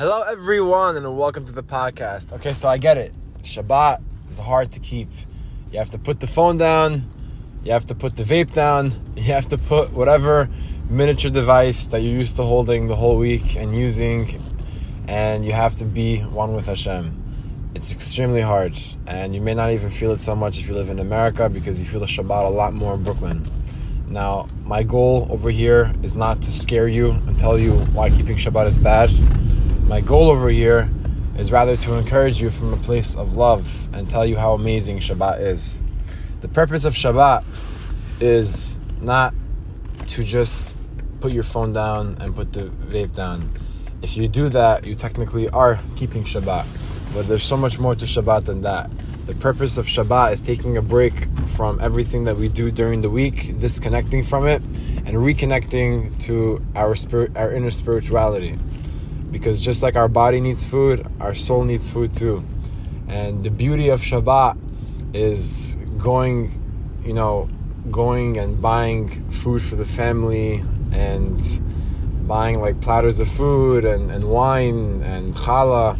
Hello, everyone, and welcome to the podcast. Okay, so I get it. Shabbat is hard to keep. You have to put the phone down, you have to put the vape down, you have to put whatever miniature device that you're used to holding the whole week and using, and you have to be one with Hashem. It's extremely hard, and you may not even feel it so much if you live in America because you feel the Shabbat a lot more in Brooklyn. Now, my goal over here is not to scare you and tell you why keeping Shabbat is bad my goal over here is rather to encourage you from a place of love and tell you how amazing Shabbat is. The purpose of Shabbat is not to just put your phone down and put the vape down. If you do that, you technically are keeping Shabbat. But there's so much more to Shabbat than that. The purpose of Shabbat is taking a break from everything that we do during the week, disconnecting from it, and reconnecting to our spirit, our inner spirituality because just like our body needs food, our soul needs food too. And the beauty of Shabbat is going, you know, going and buying food for the family and buying like platters of food and, and wine and challah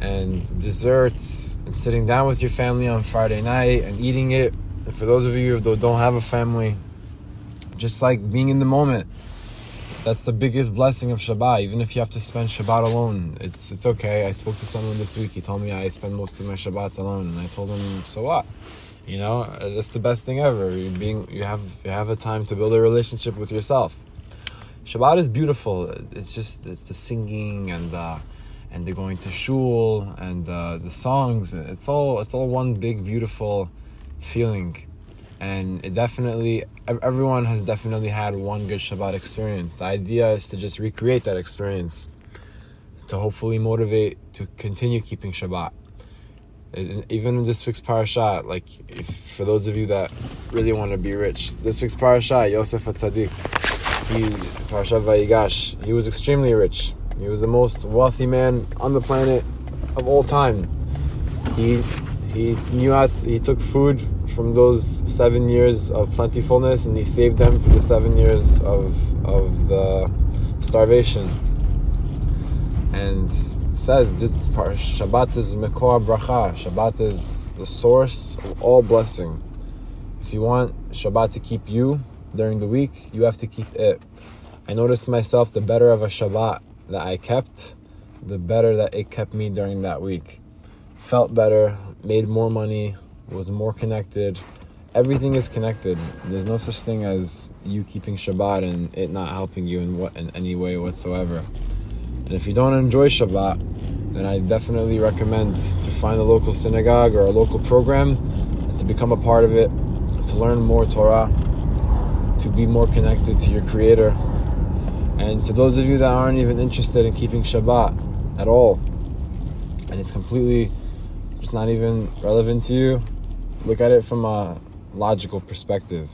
and desserts and sitting down with your family on Friday night and eating it. And for those of you who don't have a family, just like being in the moment that's the biggest blessing of Shabbat. Even if you have to spend Shabbat alone, it's it's okay. I spoke to someone this week. He told me I spend most of my Shabbats alone, and I told him, so what? You know, that's the best thing ever. You being you have you have a time to build a relationship with yourself. Shabbat is beautiful. It's just it's the singing and the and the going to shul and uh, the songs. It's all it's all one big beautiful feeling and it definitely everyone has definitely had one good Shabbat experience. The idea is to just recreate that experience to hopefully motivate to continue keeping Shabbat. even in this week's parasha, like if, for those of you that really want to be rich, this week's parasha, Yosef HaTzadik, he parasha Vayigash, he was extremely rich. He was the most wealthy man on the planet of all time. He he knew how to, he took food from those seven years of plentifulness and he saved them for the seven years of of the starvation. And says that Shabbat is Mekor Bracha. Shabbat is the source of all blessing. If you want Shabbat to keep you during the week, you have to keep it. I noticed myself the better of a Shabbat that I kept, the better that it kept me during that week. Felt better, made more money, was more connected. Everything is connected. There's no such thing as you keeping Shabbat and it not helping you in what in any way whatsoever. And if you don't enjoy Shabbat, then I definitely recommend to find a local synagogue or a local program and to become a part of it, to learn more Torah, to be more connected to your Creator. And to those of you that aren't even interested in keeping Shabbat at all, and it's completely just not even relevant to you, look at it from a logical perspective.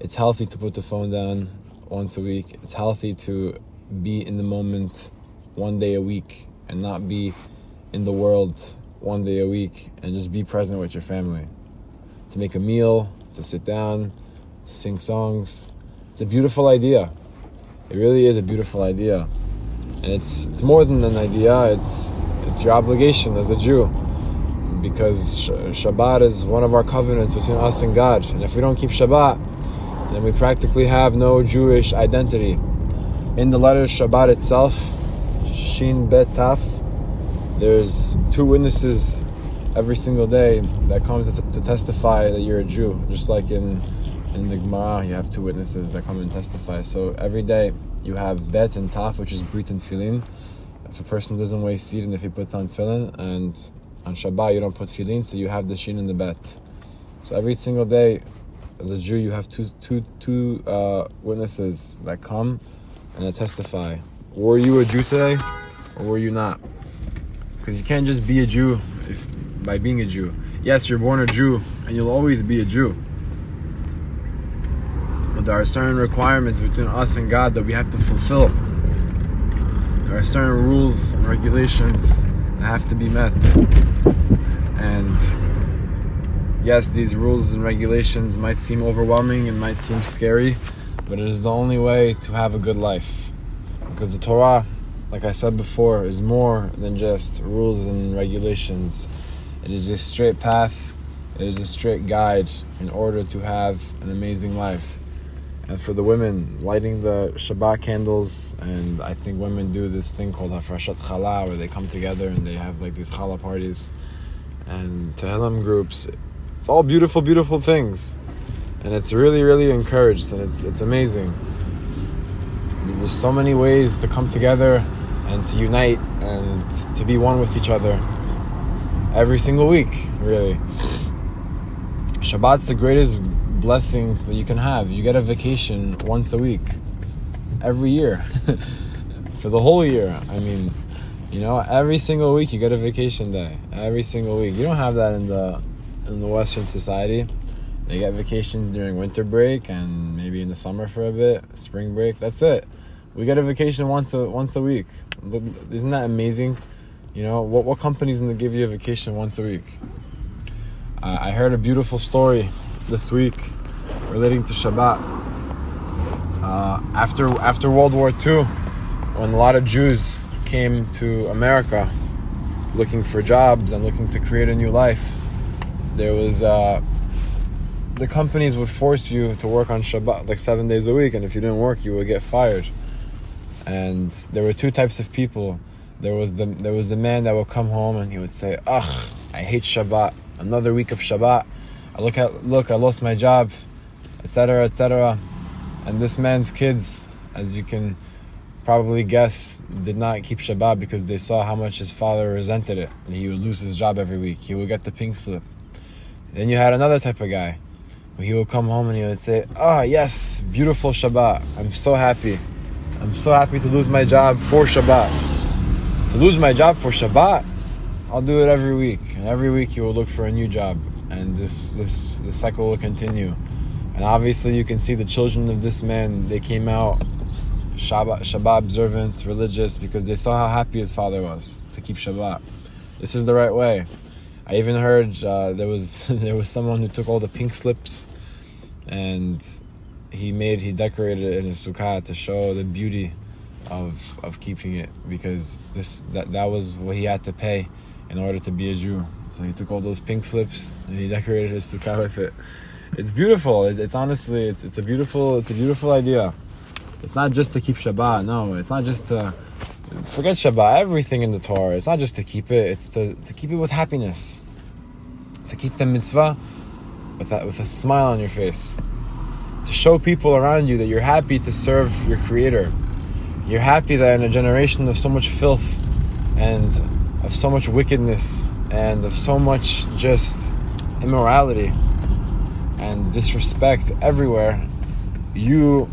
It's healthy to put the phone down once a week. It's healthy to be in the moment one day a week and not be in the world one day a week and just be present with your family. To make a meal, to sit down, to sing songs. It's a beautiful idea. It really is a beautiful idea. And it's it's more than an idea, it's it's your obligation as a Jew because Shabbat is one of our covenants between us and God. And if we don't keep Shabbat, then we practically have no Jewish identity. In the letter Shabbat itself, Shin Bet Taf, there's two witnesses every single day that come to, to testify that you're a Jew. Just like in in the Gemara, you have two witnesses that come and testify. So every day you have Bet and Taf, which is Brit and Tefillin. If a person doesn't weigh seed and if he puts on Tefillin, and on Shabbat you don't put filin, so you have the shin in the bet. So every single day, as a Jew, you have two, two, two uh, witnesses that come and that testify. Were you a Jew today, or were you not? Because you can't just be a Jew if, by being a Jew. Yes, you're born a Jew, and you'll always be a Jew. But there are certain requirements between us and God that we have to fulfill. There are certain rules and regulations have to be met. And yes, these rules and regulations might seem overwhelming and might seem scary, but it is the only way to have a good life. Because the Torah like I said before, is more than just rules and regulations. It is a straight path, it is a straight guide in order to have an amazing life. And for the women, lighting the Shabbat candles, and I think women do this thing called Hafrashat Chala, where they come together and they have like these challah parties and Tehillim groups. It's all beautiful, beautiful things. And it's really, really encouraged, and it's, it's amazing. There's so many ways to come together and to unite and to be one with each other every single week, really. Shabbat's the greatest blessing that you can have. You get a vacation once a week, every year, for the whole year. I mean, you know, every single week you get a vacation day. Every single week. You don't have that in the in the Western society. They get vacations during winter break and maybe in the summer for a bit, spring break. That's it. We get a vacation once a once a week. Isn't that amazing? You know, what what company's gonna give you a vacation once a week? I heard a beautiful story this week relating to Shabbat. Uh, after after World War II, when a lot of Jews came to America looking for jobs and looking to create a new life, there was uh, the companies would force you to work on Shabbat like seven days a week, and if you didn't work, you would get fired. And there were two types of people. There was the there was the man that would come home and he would say, "Ugh, I hate Shabbat. Another week of Shabbat. I look at look, I lost my job, etc., etc." And this man's kids, as you can probably guess, did not keep Shabbat because they saw how much his father resented it. And he would lose his job every week. He would get the pink slip. Then you had another type of guy. He would come home and he would say, "Ah, oh, yes, beautiful Shabbat. I'm so happy. I'm so happy to lose my job for Shabbat. To lose my job for Shabbat, I'll do it every week. And every week he will look for a new job, and this this this cycle will continue. And obviously, you can see the children of this man. They came out Shabbat, Shabbat observant, religious, because they saw how happy his father was to keep Shabbat. This is the right way. I even heard uh, there was there was someone who took all the pink slips, and he made he decorated it in his sukkah to show the beauty of of keeping it because this that that was what he had to pay in order to be a Jew. So he took all those pink slips and he decorated his sukkah with it. It's beautiful. It, it's honestly it's it's a beautiful it's a beautiful idea. It's not just to keep Shabbat. No, it's not just to forget Shabbat. Everything in the Torah. It's not just to keep it. It's to, to keep it with happiness. To keep the mitzvah with that with a smile on your face to show people around you that you're happy to serve your creator. You're happy that in a generation of so much filth and of so much wickedness and of so much just immorality and disrespect everywhere, you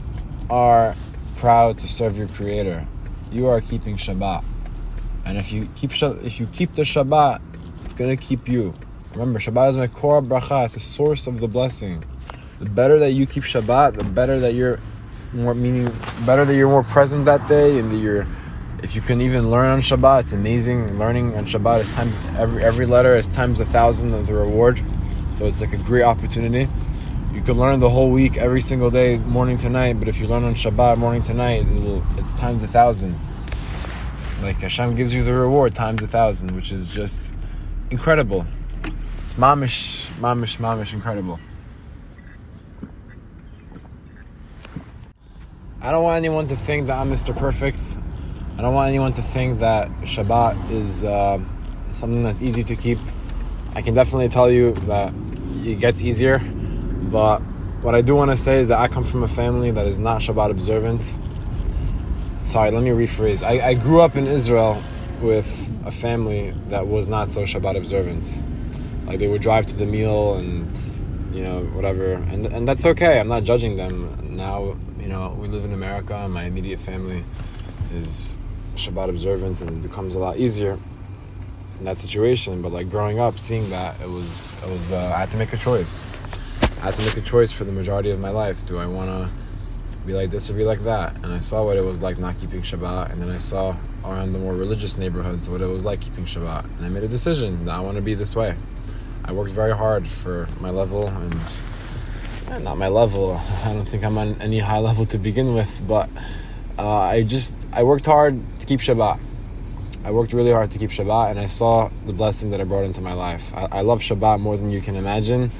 are proud to serve your creator. You are keeping Shabbat. And if you keep if you keep the Shabbat, it's gonna keep you. Remember, Shabbat is Mekor Bracha, it's the source of the blessing the better that you keep Shabbat, the better that you're more meaning, better that you're more present that day, and that you're, if you can even learn on Shabbat, it's amazing. Learning on Shabbat is times every every letter is times a thousand of the reward, so it's like a great opportunity. You can learn the whole week, every single day, morning to night. But if you learn on Shabbat, morning to night, it's times a thousand. Like Hashem gives you the reward times a thousand, which is just incredible. It's mamish, mamish, mamish, incredible. I don't want anyone to think that I'm Mr. Perfect. I don't want anyone to think that Shabbat is uh, something that's easy to keep. I can definitely tell you that it gets easier, but what I do want to say is that I come from a family that is not Shabbat observant. Sorry, let me rephrase. I, I grew up in Israel with a family that was not so Shabbat observant. Like they would drive to the meal and you know whatever, and and that's okay. I'm not judging them now you know, we live in America and my immediate family is Shabbat observant and it becomes a lot easier in that situation. But like growing up, seeing that, it was, it was, uh, I had to make a choice. I had to make a choice for the majority of my life. Do I want to be like this or be like that? And I saw what it was like not keeping Shabbat, and then I saw around the more religious neighborhoods what it was like keeping Shabbat, and I made a decision that I want to be this way. I worked very hard for my level and not my level. I don't think I'm on any high level to begin with, but uh, I just I worked hard to keep Shabbat. I worked really hard to keep Shabbat, and I saw the blessing that I brought into my life. I, I love Shabbat more than you can imagine.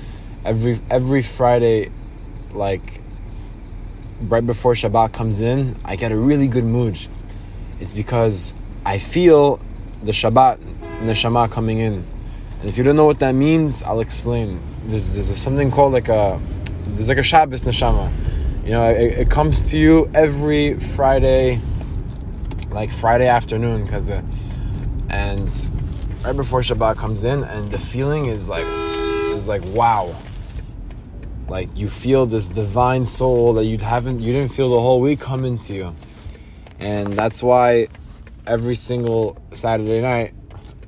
Every every Friday, like right before Shabbat comes in, I get a really good mood. It's because I feel the Shabbat neshama coming in. And if you don't know what that means, I'll explain. There's, there's something called like a there's like a Shabbos neshama. You know, it, it comes to you every Friday, like Friday afternoon, because uh, and right before Shabbat comes in, and the feeling is like is like wow. Like you feel this divine soul that you haven't you didn't feel the whole week come into you. And that's why every single Saturday night,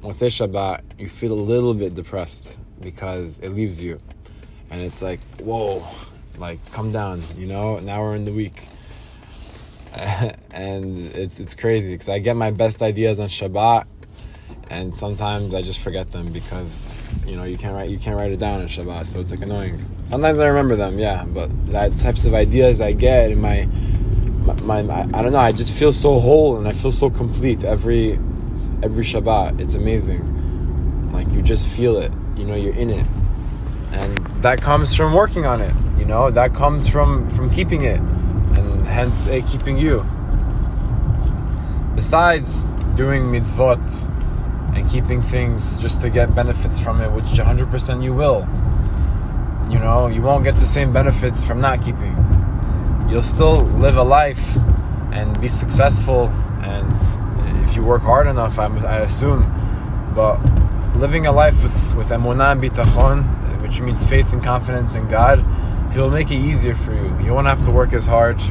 Motzei Shabbat, you feel a little bit depressed because it leaves you. And it's like, whoa, like come down, you know? Now we're in the week. and it's it's crazy because I get my best ideas on Shabbat and sometimes I just forget them because you know you can't write you can't write it down on Shabbat, so it's like annoying. Sometimes I remember them, yeah, but that types of ideas I get in my my, my I don't know. I just feel so whole and I feel so complete every every Shabbat. It's amazing. Like you just feel it. You know, you're in it, and that comes from working on it. Know, that comes from from keeping it, and hence it keeping you. Besides doing mitzvot and keeping things just to get benefits from it, which 100% you will. You know, you won't get the same benefits from not keeping. You'll still live a life and be successful, and if you work hard enough, I'm, I, assume. But living a life with with emunah and bitachon, which means faith and confidence in God, Will make it easier for you. You won't have to work as hard.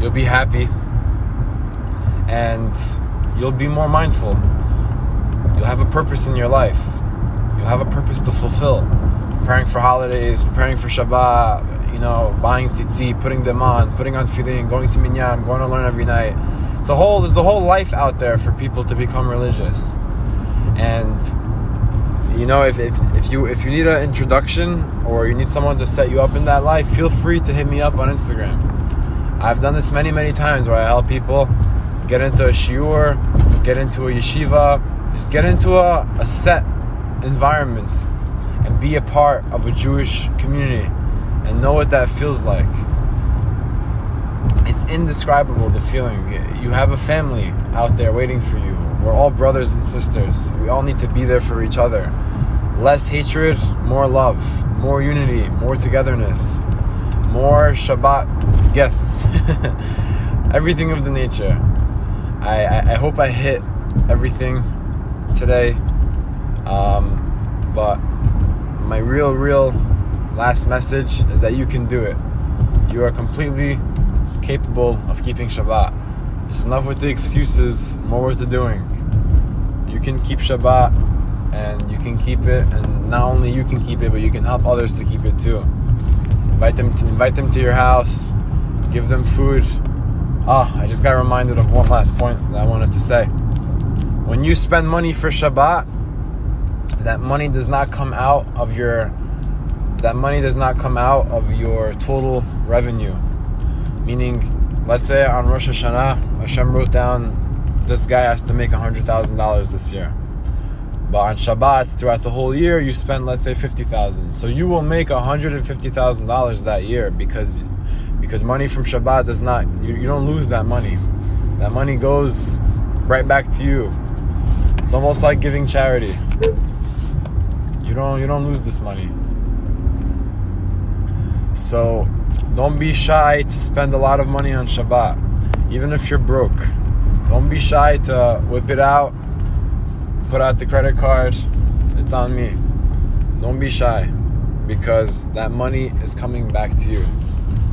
You'll be happy, and you'll be more mindful You'll have a purpose in your life. You'll have a purpose to fulfill. Preparing for holidays, preparing for Shabbat, you know, buying tzitzit, putting them on, putting on tefillin, going to minyan, going to learn every night. It's a whole, there's a whole life out there for people to become religious. And you know, if, if, if you if you need an introduction or you need someone to set you up in that life, feel free to hit me up on Instagram. I've done this many, many times where I help people get into a shiur, get into a yeshiva, just get into a, a set environment and be a part of a Jewish community and know what that feels like. It's indescribable the feeling. You have a family out there waiting for you. We're all brothers and sisters. We all need to be there for each other. Less hatred, more love, more unity, more togetherness, more Shabbat guests. everything of the nature. I, I, I hope I hit everything today. Um, but my real, real last message is that you can do it. You are completely capable of keeping Shabbat. It's enough with the excuses, more with the doing. You can keep Shabbat and you can keep it, and not only you can keep it, but you can help others to keep it too. Invite them to invite them to your house, give them food. Ah, oh, I just got reminded of one last point that I wanted to say. When you spend money for Shabbat, that money does not come out of your that money does not come out of your total revenue. Meaning, let's say on Rosh Hashanah, Hashem wrote down this guy has to make $100,000 this year. But on Shabbat, throughout the whole year, you spend, let's say, 50000 So you will make $150,000 that year because because money from Shabbat does not, you, you don't lose that money. That money goes right back to you. It's almost like giving charity. You don't you don't lose this money. So don't be shy to spend a lot of money on Shabbat, even if you're broke. Don't be shy to whip it out, put out the credit card. It's on me. Don't be shy because that money is coming back to you.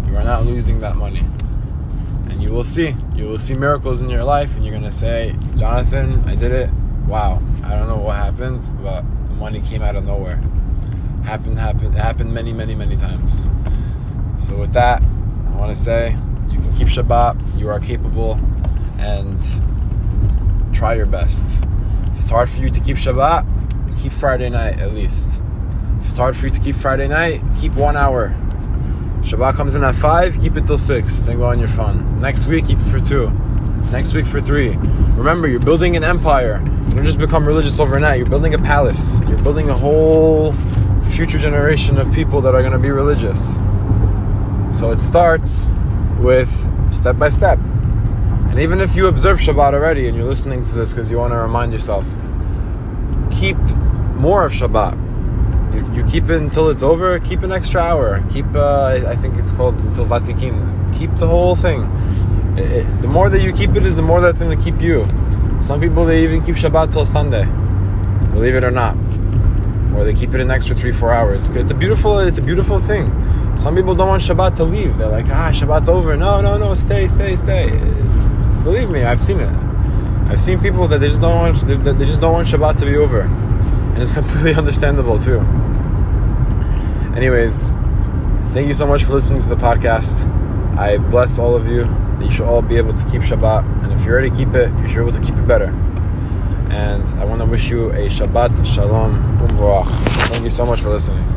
You are not losing that money. And you will see. You will see miracles in your life, and you're going to say, Jonathan, I did it wow, I don't know what happened, but the money came out of nowhere. Happened, happened, happened many, many, many times. So with that, I want to say you can keep Shabbat. You are capable, and try your best. If it's hard for you to keep Shabbat, keep Friday night at least. If it's hard for you to keep Friday night, keep one hour. Shabbat comes in at 5, keep it till 6, then go on your phone. Next week, keep it for 2. Next week for 3. Remember, you're building an empire. You don't just become religious overnight, you're building a palace. You're building a whole future generation of people that are going to be religious. So it starts with step by step. And even if you observe Shabbat already and you're listening to this because you want to remind yourself, keep more of Shabbat. You, you keep it until it's over, keep an extra hour. Keep, uh, I think it's called until Vatikin. Keep the whole thing. It, it, the more that you keep it, is the more that's going to keep you. Some people, they even keep Shabbat till Sunday. Believe it or not. Or they keep it an extra three, four hours. It's a beautiful, it's a beautiful thing. Some people don't want Shabbat to leave. They're like, ah, Shabbat's over. No, no, no, stay, stay, stay. Believe me, I've seen it. I've seen people that they just don't want they just don't want Shabbat to be over, and it's completely understandable too. Anyways, thank you so much for listening to the podcast. I bless all of you. You should all be able to keep Shabbat, and if you already keep it, you should be able to keep it better. And I want to wish you a Shabbat Shalom Umvorach. Thank you so much for listening.